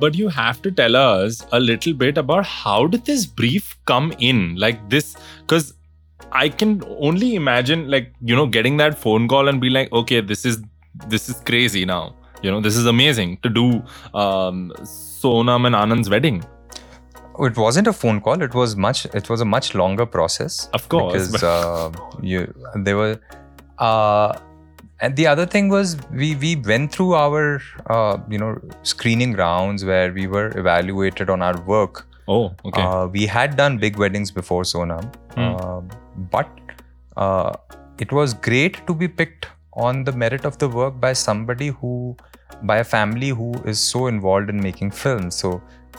but you have to tell us a little bit about how did this brief come in like this? Because i can only imagine like you know getting that phone call and be like okay this is this is crazy now. You know this is amazing to do um, sonam and anand's wedding. It wasn't a phone call. It was much it was a much longer process of course. because uh, you they were uh, and the other thing was we we went through our uh, you know screening rounds where we were evaluated on our work oh okay uh, we had done big weddings before sonam Hmm. but uh, it was great to be picked on the merit of the work by somebody who by a family who is so involved in making films so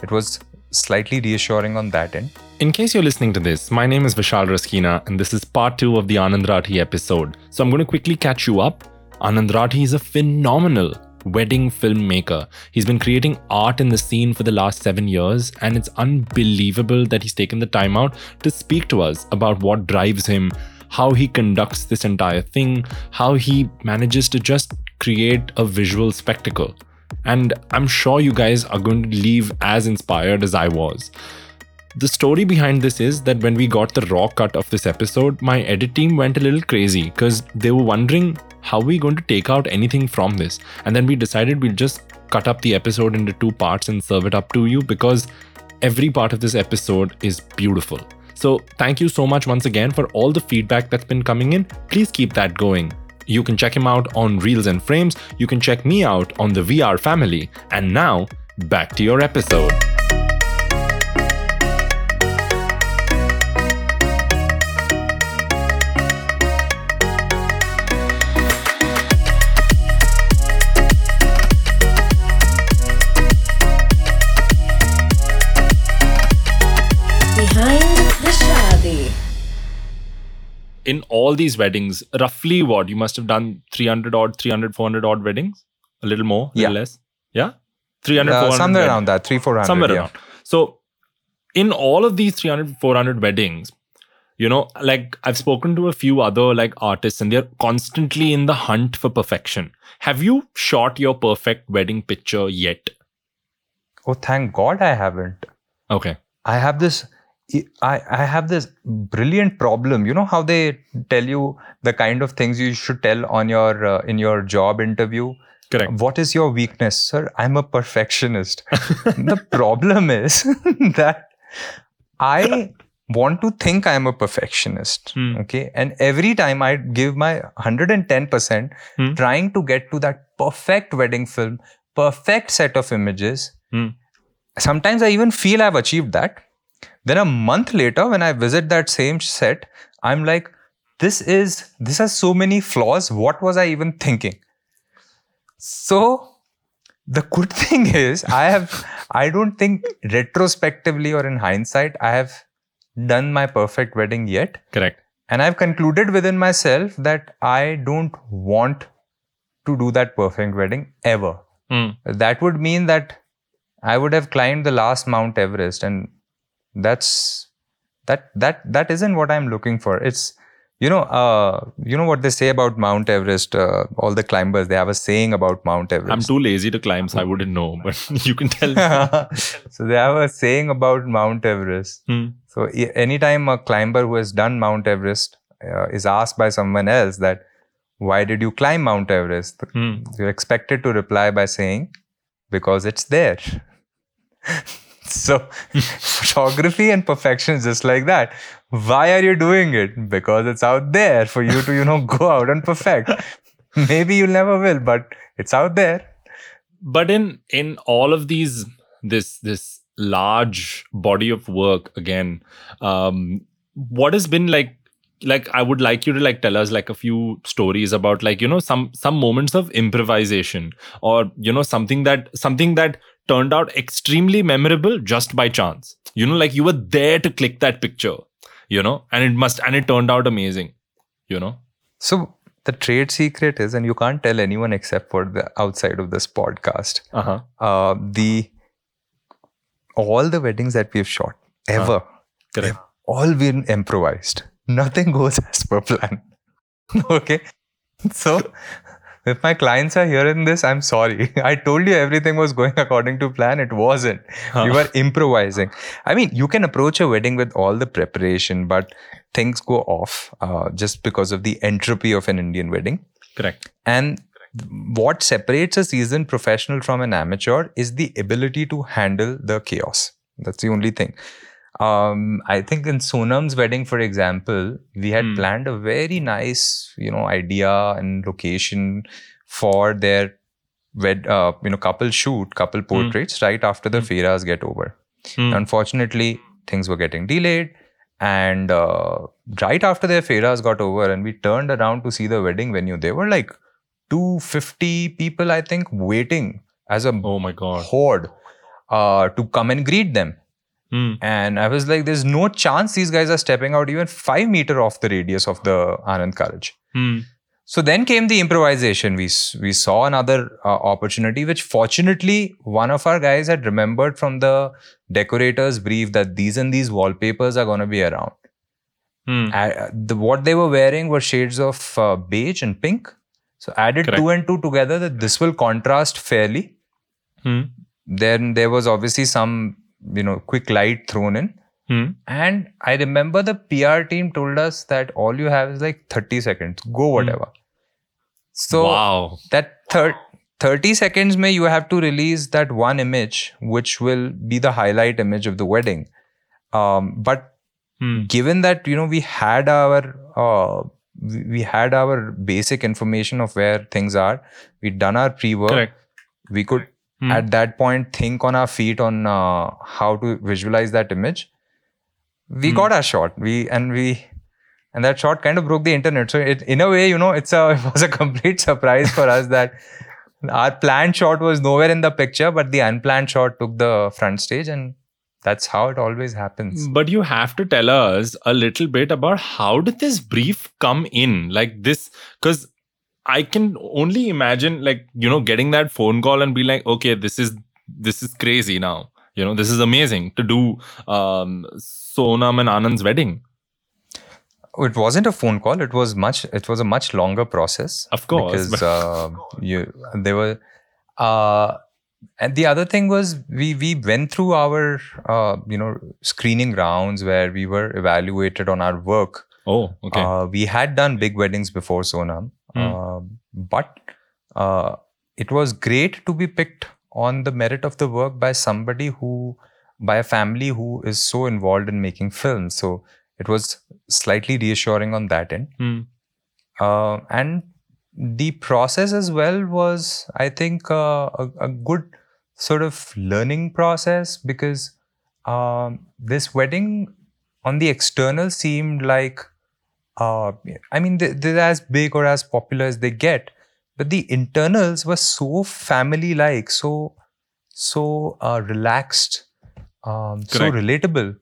it was slightly reassuring on that end In case you're listening to this, my name is Vishal Raskina, and this is part two of the Anand Rathi episode. So I'm going to quickly catch you up. Anand Rathi is a phenomenal wedding filmmaker. He's been creating art in the scene for the last seven years, and it's unbelievable that he's taken the time out to speak to us about what drives him, how he conducts this entire thing, how he manages to just create a visual spectacle. And I'm sure you guys are going to leave as inspired as I was. The story behind this is that when we got the raw cut of this episode, my edit team went a little crazy because they were wondering how we going to take out anything from this. And then we decided we'll just cut up the episode into two parts and serve it up to you because every part of this episode is beautiful. So, thank you so much once again for all the feedback that's been coming in. Please keep that going. You can check him out on Reels and Frames. You can check me out on the VR family. And now, back to your episode. In all these weddings, roughly what you must have done 300 odd, 300, 400 odd weddings, a little more, a Yeah. little less. Yeah, 300, Uh, 400 somewhere around that three four hundred somewhere yeah. around. So, in all of these 300, 400 weddings, you know, like I've spoken to a few other like artists, and they're constantly in the hunt for perfection. Have you shot your perfect wedding picture yet? oh thank god i haven't Okay. I have this I, I have this brilliant problem. You know how they tell you the kind of things you should tell on your uh, in your job interview. Correct. What is your weakness, sir? I'm a perfectionist. the problem is that I want to think I'm a perfectionist. Hmm. Okay, and every time I give my 110 percent, Hmm. trying to get to that perfect wedding film, perfect set of images. Hmm. Sometimes I even feel I've achieved that. Then a month later, when I visit that same set, I'm like, this is this has so many flaws. What was I even thinking? So the good thing is I have I don't think retrospectively or in hindsight, I have done my perfect wedding yet. Correct. And I've concluded within myself that I don't want to do that perfect wedding ever. Hmm. That would mean that I would have climbed the last Mount Everest, and that's that that that isn't what I'm looking for. It's you know uh, you know what they say about Mount Everest. Uh, all the climbers they have a saying about Mount Everest. I'm too lazy to climb, so I wouldn't know. But you can tell. me. so they have a saying about Mount Everest. Hmm. So anytime a climber who has done Mount Everest uh, is asked by someone else that why did you climb Mount Everest, Hmm. you're expected to reply by saying because it's there. so photography and perfection is just like that. Why are you doing it? Because it's out there for you to you know go out and perfect. Maybe you never will, but it's out there. but in in all of these this this large body of work again um what has been like like i would like you to like tell us like a few stories about like you know some some moments of improvisation or you know something that something that turned out extremely memorable just by chance you know like you were there to click that picture you know and it must and it turned out amazing you know So the trade secret is, and you can't tell anyone except for the outside of this podcast. uh-huh Uh, the all the weddings that we've shot ever, correct all been improvised. Nothing goes as per plan. okay, so if my clients are hearing this, I'm sorry. I told you everything was going according to plan. It wasn't. We were improvising. I mean, you can approach a wedding with all the preparation, but things go off uh, just because of the entropy of an Indian wedding. Correct. And what separates a seasoned professional from an amateur is the ability to handle the chaos. That's the only thing. Um, I think in Sonam's wedding, for example, we had Hmm. planned a very nice, you know, idea and location for their wed, uh, you know, couple shoot, couple portraits right after the Hmm. fairas get over. Hmm. Unfortunately, things were getting delayed. And uh, right after their fairas got over and we turned around to see the wedding venue, there were like 250 people, I think, waiting as a Oh my god. horde uh, to come and greet them. Hmm. And I was like, there's no chance these guys are stepping out even five meter off the radius of the Anand Karaj. Hmm. So then came the improvisation. We we saw another uh, opportunity, which fortunately one of our guys had remembered from the decorator's brief that these and these wallpapers are going to be around. Hmm. Uh, the, what they were wearing were shades of uh, beige and pink. So added Correct. two and two together, that this will contrast fairly. Hmm. Then there was obviously some you know quick light thrown in. Hmm. And I remember the PR team told us that all you have is like 30 seconds. Go whatever. So wow. that thir- 30 seconds may you have to release that one image which will be the highlight image of the wedding. Um, but Hmm. given that you know we had our uh, we we had our basic information of where things are, we'd done our pre-work. Correct. We could Hmm. at that point think on our feet on uh, how to visualize that image we Hmm. got our shot we and we and that shot kind of broke the internet so it, in a way you know it's a it was a complete surprise for us that our planned shot was nowhere in the picture but the unplanned shot took the front stage and that's how it always happens But you have to tell us a little bit about how did this brief come in? Like this, because I can only imagine, like, you know, getting that phone call and be like, okay, this is this is crazy now. You know, this is amazing to do um Sonam and Anand's wedding. it wasn't a phone call it was much it was a much longer process Of course. because uh, you they were uh, and the other thing was we we went through our uh, you know screening rounds where we were evaluated on our work oh, okay. uh, we had done big weddings before sonam Hmm. uh, but uh, it was great to be picked on the merit of the work by somebody who by a family who is so involved in making films so it was slightly reassuring on that end uh, and the process as well was i think uh, a, a good sort of learning process because um, this wedding on the external seemed like uh, i mean they- they're as big or as popular as they get but the internals were so family like so so uh, relaxed um, so Correct. relatable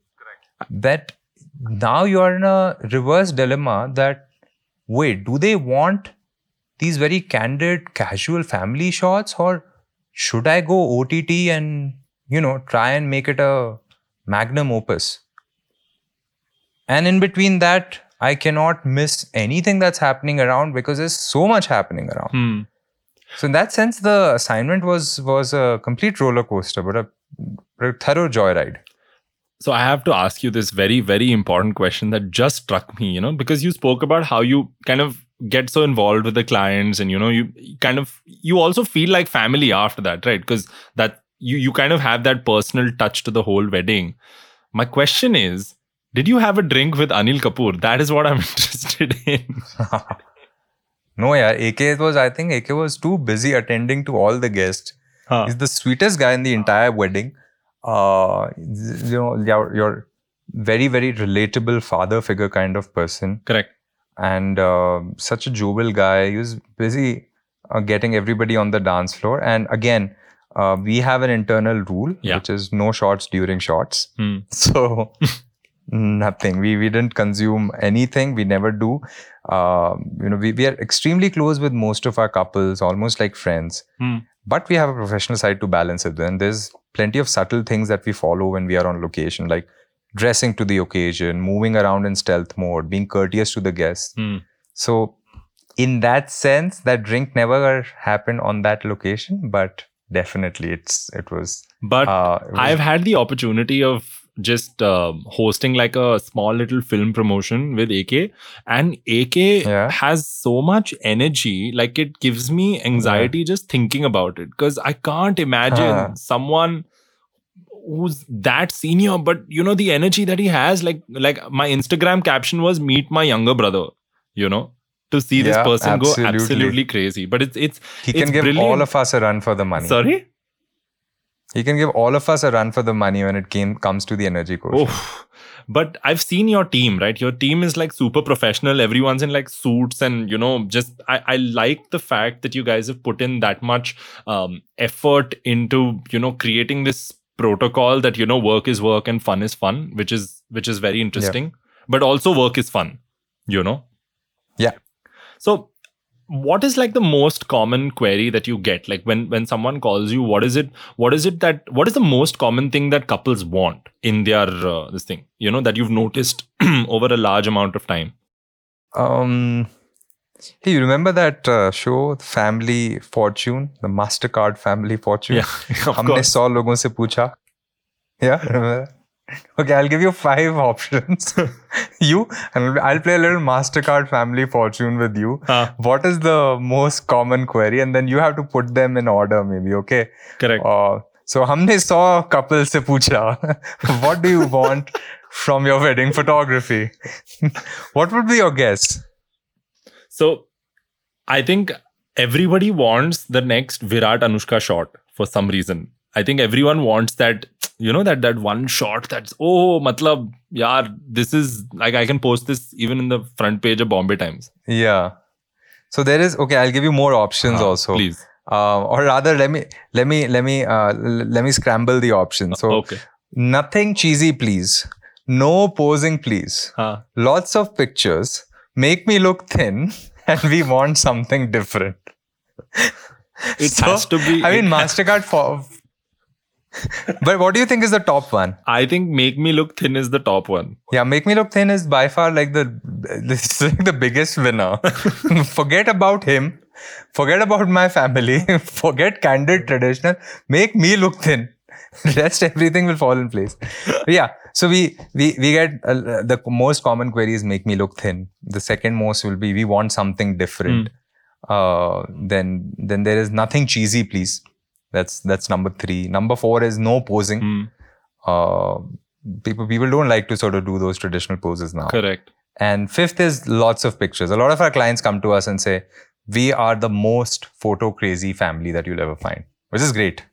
that now you are in a reverse dilemma that wait do they want these very candid casual family shots or should i go ott and you know try and make it a magnum opus and in between that i cannot miss anything that's happening around because there's so much happening around Hmm. so in that sense the assignment was was a complete roller coaster but a, a thorough joyride So I have to ask you this very, very important question that just struck me, you know, because you spoke about how you kind of get so involved with the clients and you know, you kind of you also feel like family after that, right? Because that you you kind of have that personal touch to the whole wedding. My question is, did you have a drink with Anil Kapoor? That is what I'm interested in. no yeah ak was i think ak was too busy attending to all the guests Huh. He's the sweetest guy in the entire wedding. Uh, you know, your, your very, very relatable father figure kind of person. Correct. And uh, such a jovial guy. He was busy uh, getting everybody on the dance floor. And again, uh, we have an internal rule, Yeah. which is no shots during shots. Hmm. So nothing. We we didn't consume anything. We never do. Um, you know, we, we are extremely close with most of our couples, almost like friends. Hmm. But we have a professional side to balance it. And there's plenty of subtle things that we follow when we are on location, like dressing to the occasion, moving around in stealth mode, being courteous to the guests. Hmm. So in that sense, that drink never happened on that location, but definitely it's it was. But Uh, it was- I've had the opportunity of just um hosting like a small little film promotion with AK, and AK Yeah. has so much energy, like it gives me anxiety just thinking about it because I can't imagine Huh. someone who's that senior, but you know the energy that he has. Like, like my Instagram caption was "Meet my younger brother," you know. To see this Yeah, person go absolutely. absolutely crazy, but it's it's he it's can give all of us a run for the money. sorry. He can give all of us a run for the money when it came comes to the energy quotient. Oh, but I've seen your team, right? Your team is like super professional. Everyone's in like suits, and you know, just I, I like the fact that you guys have put in that much um, effort into you know creating this protocol that you know work is work and fun is fun, which is which is very interesting. But also work is fun, you know. Yeah. So what is like the most common query that you get like when when someone calls you what is it what is it that what is the most common thing that couples want in their uh, this thing you know that you've noticed over a large amount of time Um, hey, you remember that uh, show, Family Fortune, the Mastercard Family Fortune? yeah of हमने course सौ लोगों से पूछा yeah remember that? okay i'll give you five options you and i'll play a little mastercard family fortune with you Ah, what is the most common query and then you have to put them in order maybe okay correct uh, so हमने सौ couple से पूछा what do you want from your wedding photography what would be your guess so i think everybody wants the next virat anushka shot for some reason i think everyone wants that you know that that one shot that's oh matlab yaar this is like i can post this even in the front page of bombay times. Yeah. So there is okay i'll give you more options Ah, also. please. Uh, or rather let me let me let me uh, let me scramble the options. So okay. nothing cheesy please. No posing please. Ah. lots of pictures. Make me look thin and we want something different. It has to be- i mean mastercard for but what do you think is the top one? I think Make Me Look Thin is the top one. yeah make me look thin is by far like the like the biggest winner. Forget about him. Forget about my family. Forget candid traditional. Make me look thin. Rest everything will fall in place. Yeah so we we we get uh, the most common query is make me look thin. The second most will be we want something different. Uh then then there is nothing cheesy please that's that's number 3 number 4 is no posing Hmm, uh people people don't like to sort of do those traditional poses now correct. and fifth is lots of pictures a lot of our clients come to us and say we are the most photo crazy family that you'll ever find which is great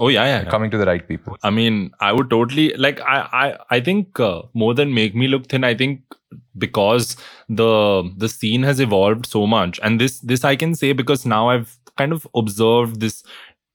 Oh yeah, yeah. yeah. coming to the right people I mean, I would totally like. I I I think uh, more than make me look thin. I think because the the scene has evolved so much, and this this I can say because now I've kind of observed this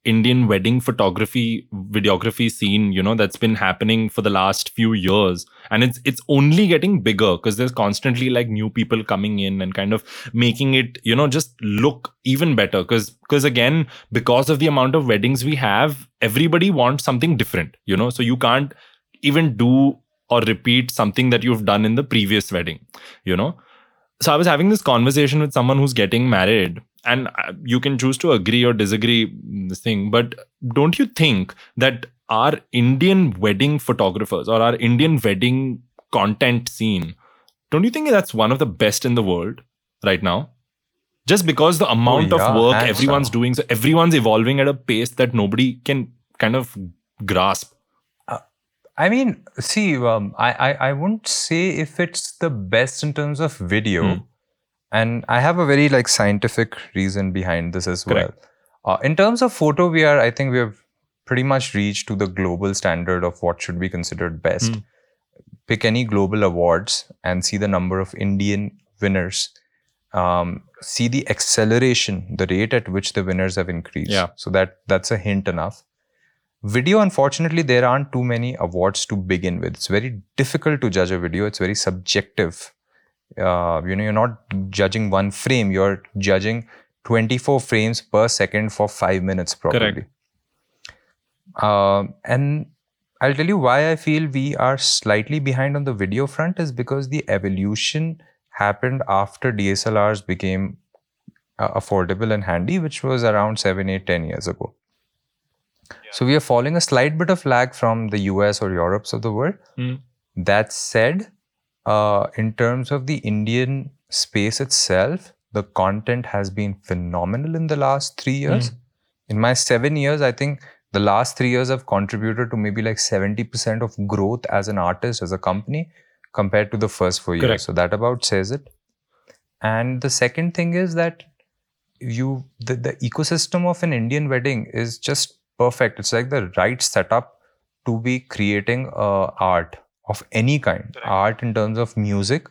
Indian wedding photography videography scene. You know that's been happening for the last few years, and it's it's only getting bigger because there's constantly like new people coming in and kind of making it you know just look even better. Because because again because of the amount of weddings we have everybody wants something different you know? So you can't even do or repeat something that you've done in the previous wedding you know? So i was having this conversation with someone who's getting married and uh, you can choose to agree or disagree mm, this thing but don't you think that our indian wedding photographers or our indian wedding content scene don't you think that's one of the best in the world right now just because the amount Oh, yeah, of work everyone's down. doing so everyone's evolving at a pace that nobody can kind of grasp i mean see um, I, I i wouldn't say if it's the best in terms of video Hmm. And i have a very like scientific reason behind this as Correct. well uh, in terms of photo we are i think we have pretty much reached to the global standard of what should be considered best. Hmm. pick any global awards and see the number of indian winners. Um, see the acceleration the rate at which the winners have increased. Yeah. so that that's a hint enough. Video unfortunately there aren't too many awards to begin with. It's very difficult to judge a video. It's very subjective uh, you know you're not judging one frame you're judging 24 frames per second for 5 minutes probably Correct. um, and I'll tell you why I feel we are slightly behind on the video front is because the evolution happened after DSLRs became uh, affordable and handy, which was around seven, eight, ten years ago. So we are following a slight bit of lag from the US or Europes of the world. Mm. That said, uh, in terms of the Indian space itself, the content has been phenomenal in the last three years. In my seven years, I think the last three years have contributed to maybe like 70% of growth as an artist, as a company, compared to the first four years. So that about says it. And the second thing is that you the, the ecosystem of an Indian wedding is just perfect. It's like the right setup to be creating uh, art of any kind. Art in terms of music,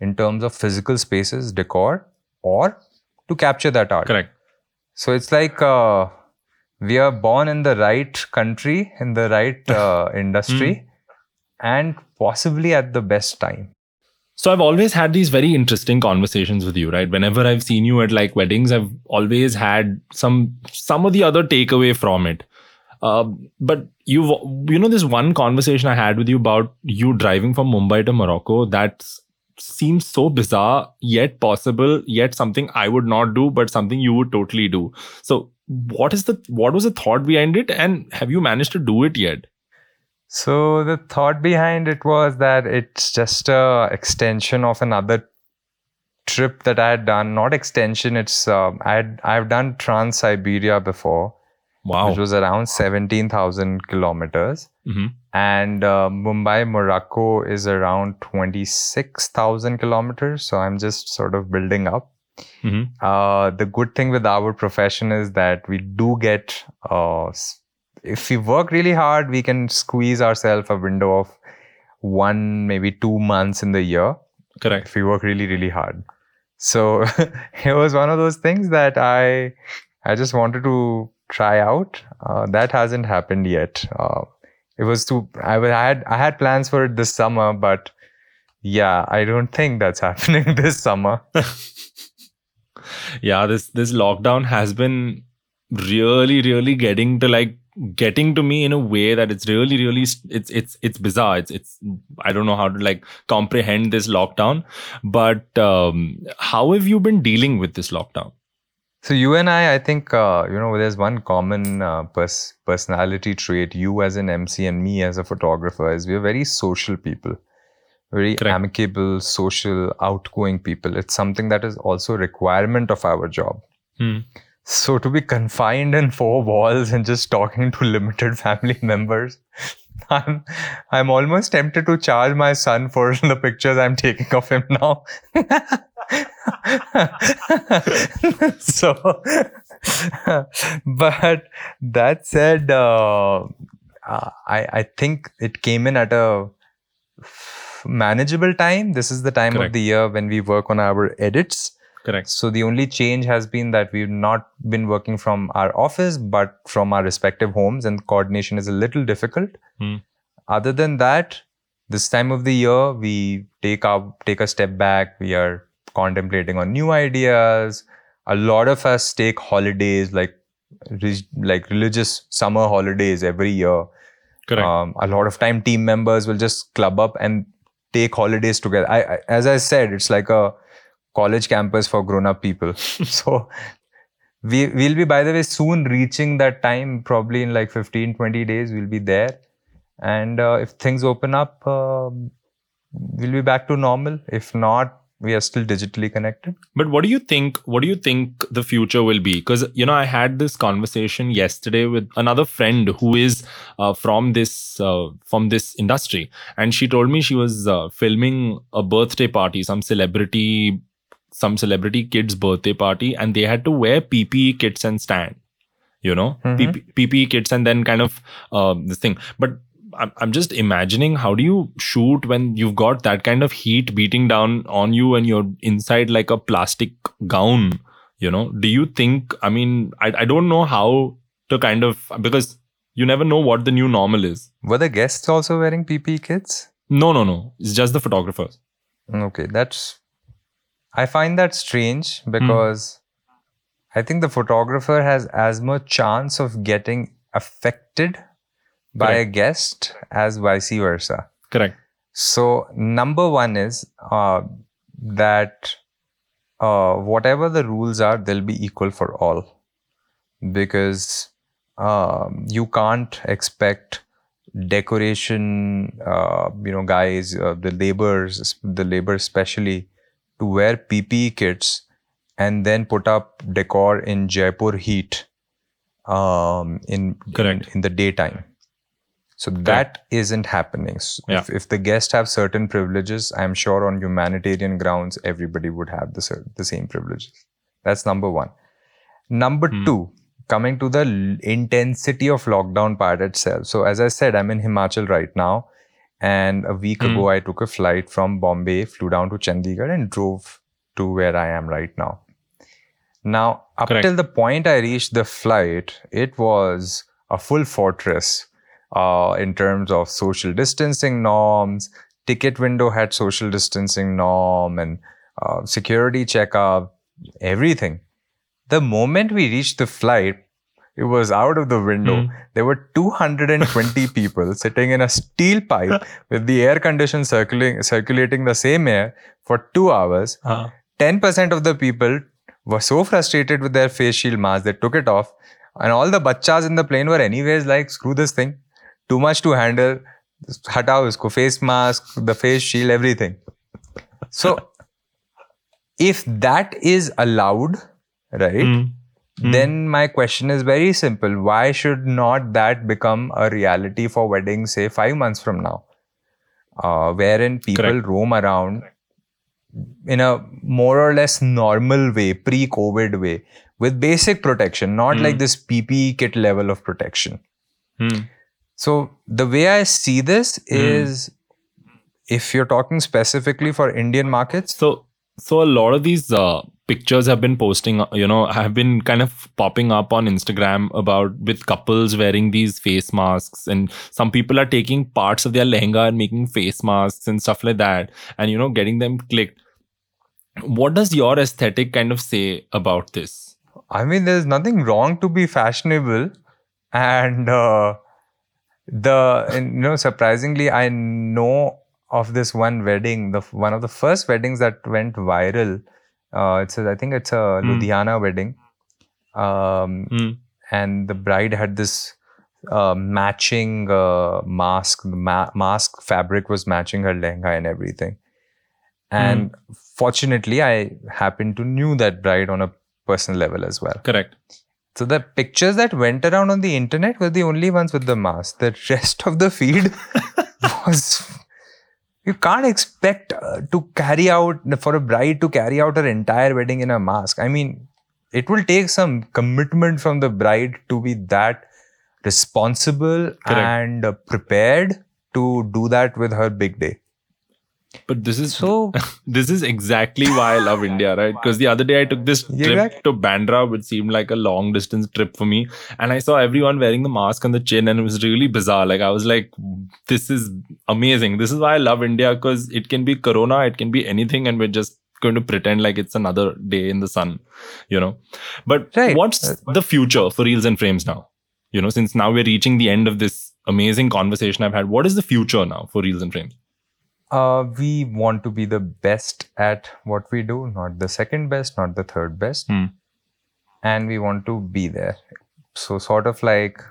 in terms of physical spaces, decor, or to capture that art. Correct. So it's like uh, we are born in the right country, in the right uh, industry, and possibly at the best time. So I've always had these very interesting conversations with you, right? Whenever I've seen you at like weddings, I've always had some some of the other takeaway from it. Uh, but you've you know this one conversation I had with you about you driving from Mumbai to Morocco that seems so bizarre yet possible yet something I would not do but something you would totally do. So what is the what was the thought behind it and have you managed to do it yet? So the thought behind it was that it's just a extension of another trip that I had done. Not extension. It's um, I had I've done Trans Siberia before, Wow. which was around seventeen thousand kilometers, Mhm. and uh, Mumbai Morocco is around twenty six thousand kilometers. So I'm just sort of building up. Mhm. Uh, the good thing with our profession is that we do get, uh, if we work really hard, we can squeeze ourselves a window of one, maybe two months in the year Correct. if we work really, really hard. So it was one of those things that I, I just wanted to try out. Uh, that hasn't happened yet. Uh, it was too. I I had I had plans for it this summer, but yeah, I don't think that's happening this summer. yeah this this lockdown has been really really getting to like getting to me in a way that it's really really it's it's it's bizarre it's it's i don't know how to like comprehend this lockdown but um how have you been dealing with this lockdown So you and I, I think uh, you know, there's one common uh, pers- personality trait. You as an MC and me as a photographer is we are very social people, very Correct. amicable, social, outgoing people. It's something that is also a requirement of our job. Hmm. So to be confined in four walls and just talking to limited family members, I'm I'm almost tempted to charge my son for the pictures I'm taking of him now. so, but that said, uh, uh, I I think it came in at a manageable time. This is the time Correct. of the year when we work on our edits. correct So the only change has been that we've not been working from our office, but from our respective homes, and coordination is a little difficult. Hmm. Other than that, this time of the year we take our take a step back. We are contemplating on new ideas. A lot of us take holidays, like re- like religious summer holidays every year. correct Um, a lot of time, team members will just club up and take holidays together. I, I as I said, it's like a college campus for grown-up people. so we we'll be by the way soon reaching that time. Probably in like 15, 20 days, we'll be there. And uh, if things open up, um we'll be back to normal. If not, we are still digitally connected. But what do you think? What do you think the future will be? Because you know, I had this conversation yesterday with another friend who is uh, from this uh, from this industry, and she told me she was uh, filming a birthday party, some celebrity, some celebrity kid's birthday party, and they had to wear PPE kits and stand. You know, Mhm. PP, PPE kits and then kind of uh, this thing, but. I'm I'm just imagining how do you shoot when you've got that kind of heat beating down on you and you're inside like a plastic gown you know do you think i mean i, I don't know how to kind of because you never know what the new normal is Were the guests also wearing PPE kits? no no no it's just the photographers Okay, that's. I find that strange because hmm. I think the photographer has as much chance of getting affected by a guest as vice versa. correct So, number one is uh, that uh, whatever the rules are, they'll be equal for all because um, you can't expect decoration, uh, you know, guys, uh, the laborers, the labor especially, to wear PPE kits and then put up decor in Jaipur heat um, in, Correct. in in the daytime. So that isn't happening. So Yeah. If, if the guests have certain privileges, I'm sure on humanitarian grounds, everybody would have the, the same privileges. That's number one. Number Hmm. two, coming to the l- intensity of lockdown part itself. So as I said, I'm in Himachal right now. And a week Hmm. ago, I took a flight from Bombay, flew down to Chandigarh and drove to where I am right now. Now, up Correct. till the point I reached the flight, it was a full fortress uh, in terms of social distancing norms. Ticket window had social distancing norm and uh, security checkup, everything. The moment we reached the flight, it was out of the window. Hmm. There were 220 people sitting in a steel pipe with the air condition circulating, circulating the same air for two hours. 10% of the people were so frustrated with their face shield mask they took it off and all the bachas in the plane were anyways like screw this thing too much to handle hatao isko face mask the face shield everything so if that is allowed right Hmm. Hmm. then my question is very simple why should not that become a reality for weddings say 5 months from now uh, wherein people Correct. roam around in a more or less normal way pre-covid way with basic protection not like Hmm. this ppe kit level of protection. So the way i see this Hmm. is if you're talking specifically for indian markets So, so a lot of these uh, pictures have been posting, uh, you know, have been kind of popping up on Instagram about with couples wearing these face masks, and some people are taking parts of their lehenga and making face masks and stuff like that, and you know, getting them clicked. What does your aesthetic kind of say about this? I mean, there's nothing wrong to be fashionable, and uh, the you know surprisingly, I know of this one wedding, the one of the first weddings that went viral. Uh, it's a, I think it's a Hmm. Ludhiana wedding, um, Hmm. and the bride had this uh, matching uh, mask. The ma- mask fabric was matching her lehenga and everything. And fortunately, I happened to knew that bride on a personal level as well. Correct. So the pictures that went around on the internet were the only ones with the mask. The rest of the feed was you can't expect uh, to carry out for a bride to carry out her entire wedding in a mask. I mean, it will take some commitment from the bride to be that responsible Correct. and uh, prepared to do that with her big day. But this is So this is exactly why I love India, right? Because the other day I took this trip exactly. to Bandra, which seemed like a long distance trip for me, and I saw everyone wearing the mask on the chin, and it was really bizarre. Like I was like, "This is amazing. This is why I love India because it can be Corona, it can be anything, and we're just going to pretend like it's another day in the sun, you know." But Right. what's the future for reels and frames now? You know, since now we're reaching the end of this amazing conversation I've had, what is the future now for reels and frames? Uh, we want to be the best at what we do, not the second best, not the third best. Hmm. And we want to be there. So, sort of like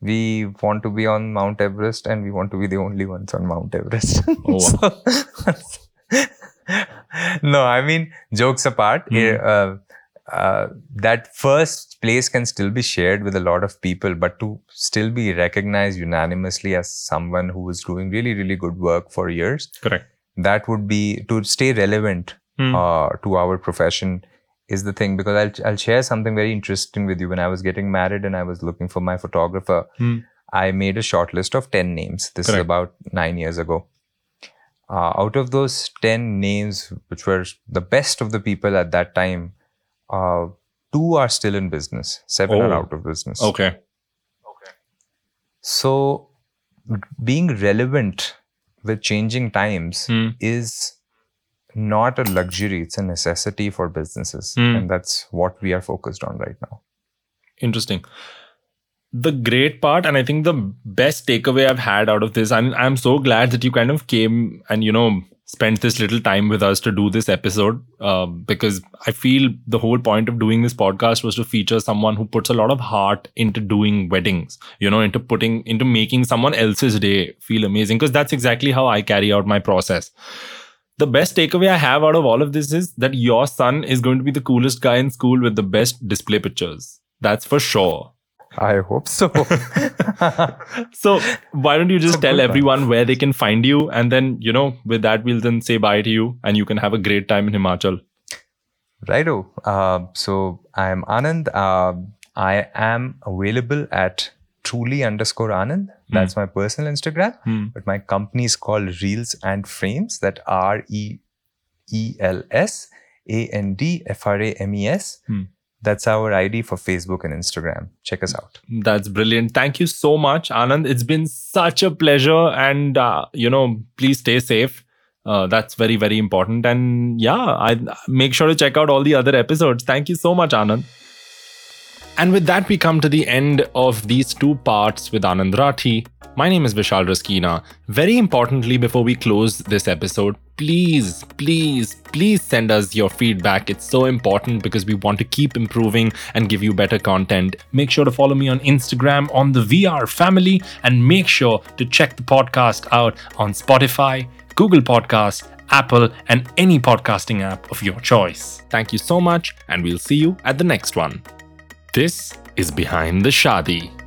we want to be on Mount Everest and we want to be the only ones on Mount Everest. Oh. So- no, I mean, jokes apart, eh, uh, uh, that first place can still be shared with a lot of people, but to still be recognized unanimously as someone who is doing really, really good work for years, Correct. that would be to stay relevant Hmm. uh, to our profession is the thing because I'll, I'll share something very interesting with you when i was getting married and i was looking for my photographer Hmm. i made a short list of 10 names this is about nine years ago uh, out of those 10 names which were the best of the people at that time uh, two are still in business seven are Oh. out of business Okay. Okay. So being relevant with changing times Hmm. is not a luxury it's a necessity for businesses Hmm. and that's what we are focused on right now Interesting. The great part, and I think the best takeaway I've had out of this, and I'm so glad that you kind of came and, you know, spent this little time with us to do this episode uh, because I feel the whole point of doing this podcast was to feature someone who puts a lot of heart into doing weddings, you know, into putting, into making someone else's day feel amazing because that's exactly how I carry out my process. The best takeaway I have out of all of this is that your son is going to be the coolest guy in school with the best display pictures. That's for sure. I hope so. so why don't you just tell everyone where they can find you and then you know with that we'll then say bye to you and you can have a great time in himachal Righto. Uh, so I'm Anand. Uh, I am available at truly underscore Anand. That's my personal Instagram. Hmm. But my company is called Reels and Frames. That R E E L S A N D F R A M E S. Hmm. That's our ID for Facebook and Instagram. Check us out. that's brilliant. Thank you so much anand. It's been such a pleasure and uh, you know please stay safe. Uh, that's very very important. And yeah i make sure to check out all the other episodes. Thank you so much anand And with that, we come to the end of these two parts with Anand Rathi. My name is Vishal Raskina. Very importantly, before we close this episode, please, please, please send us your feedback. It's so important because we want to keep improving and give you better content. Make sure to follow me on Instagram on the VR family and make sure to check the podcast out on Spotify, Google Podcasts, Apple, and any podcasting app of your choice. Thank you so much, and we'll see you at the next one. This is Behind the Shadi.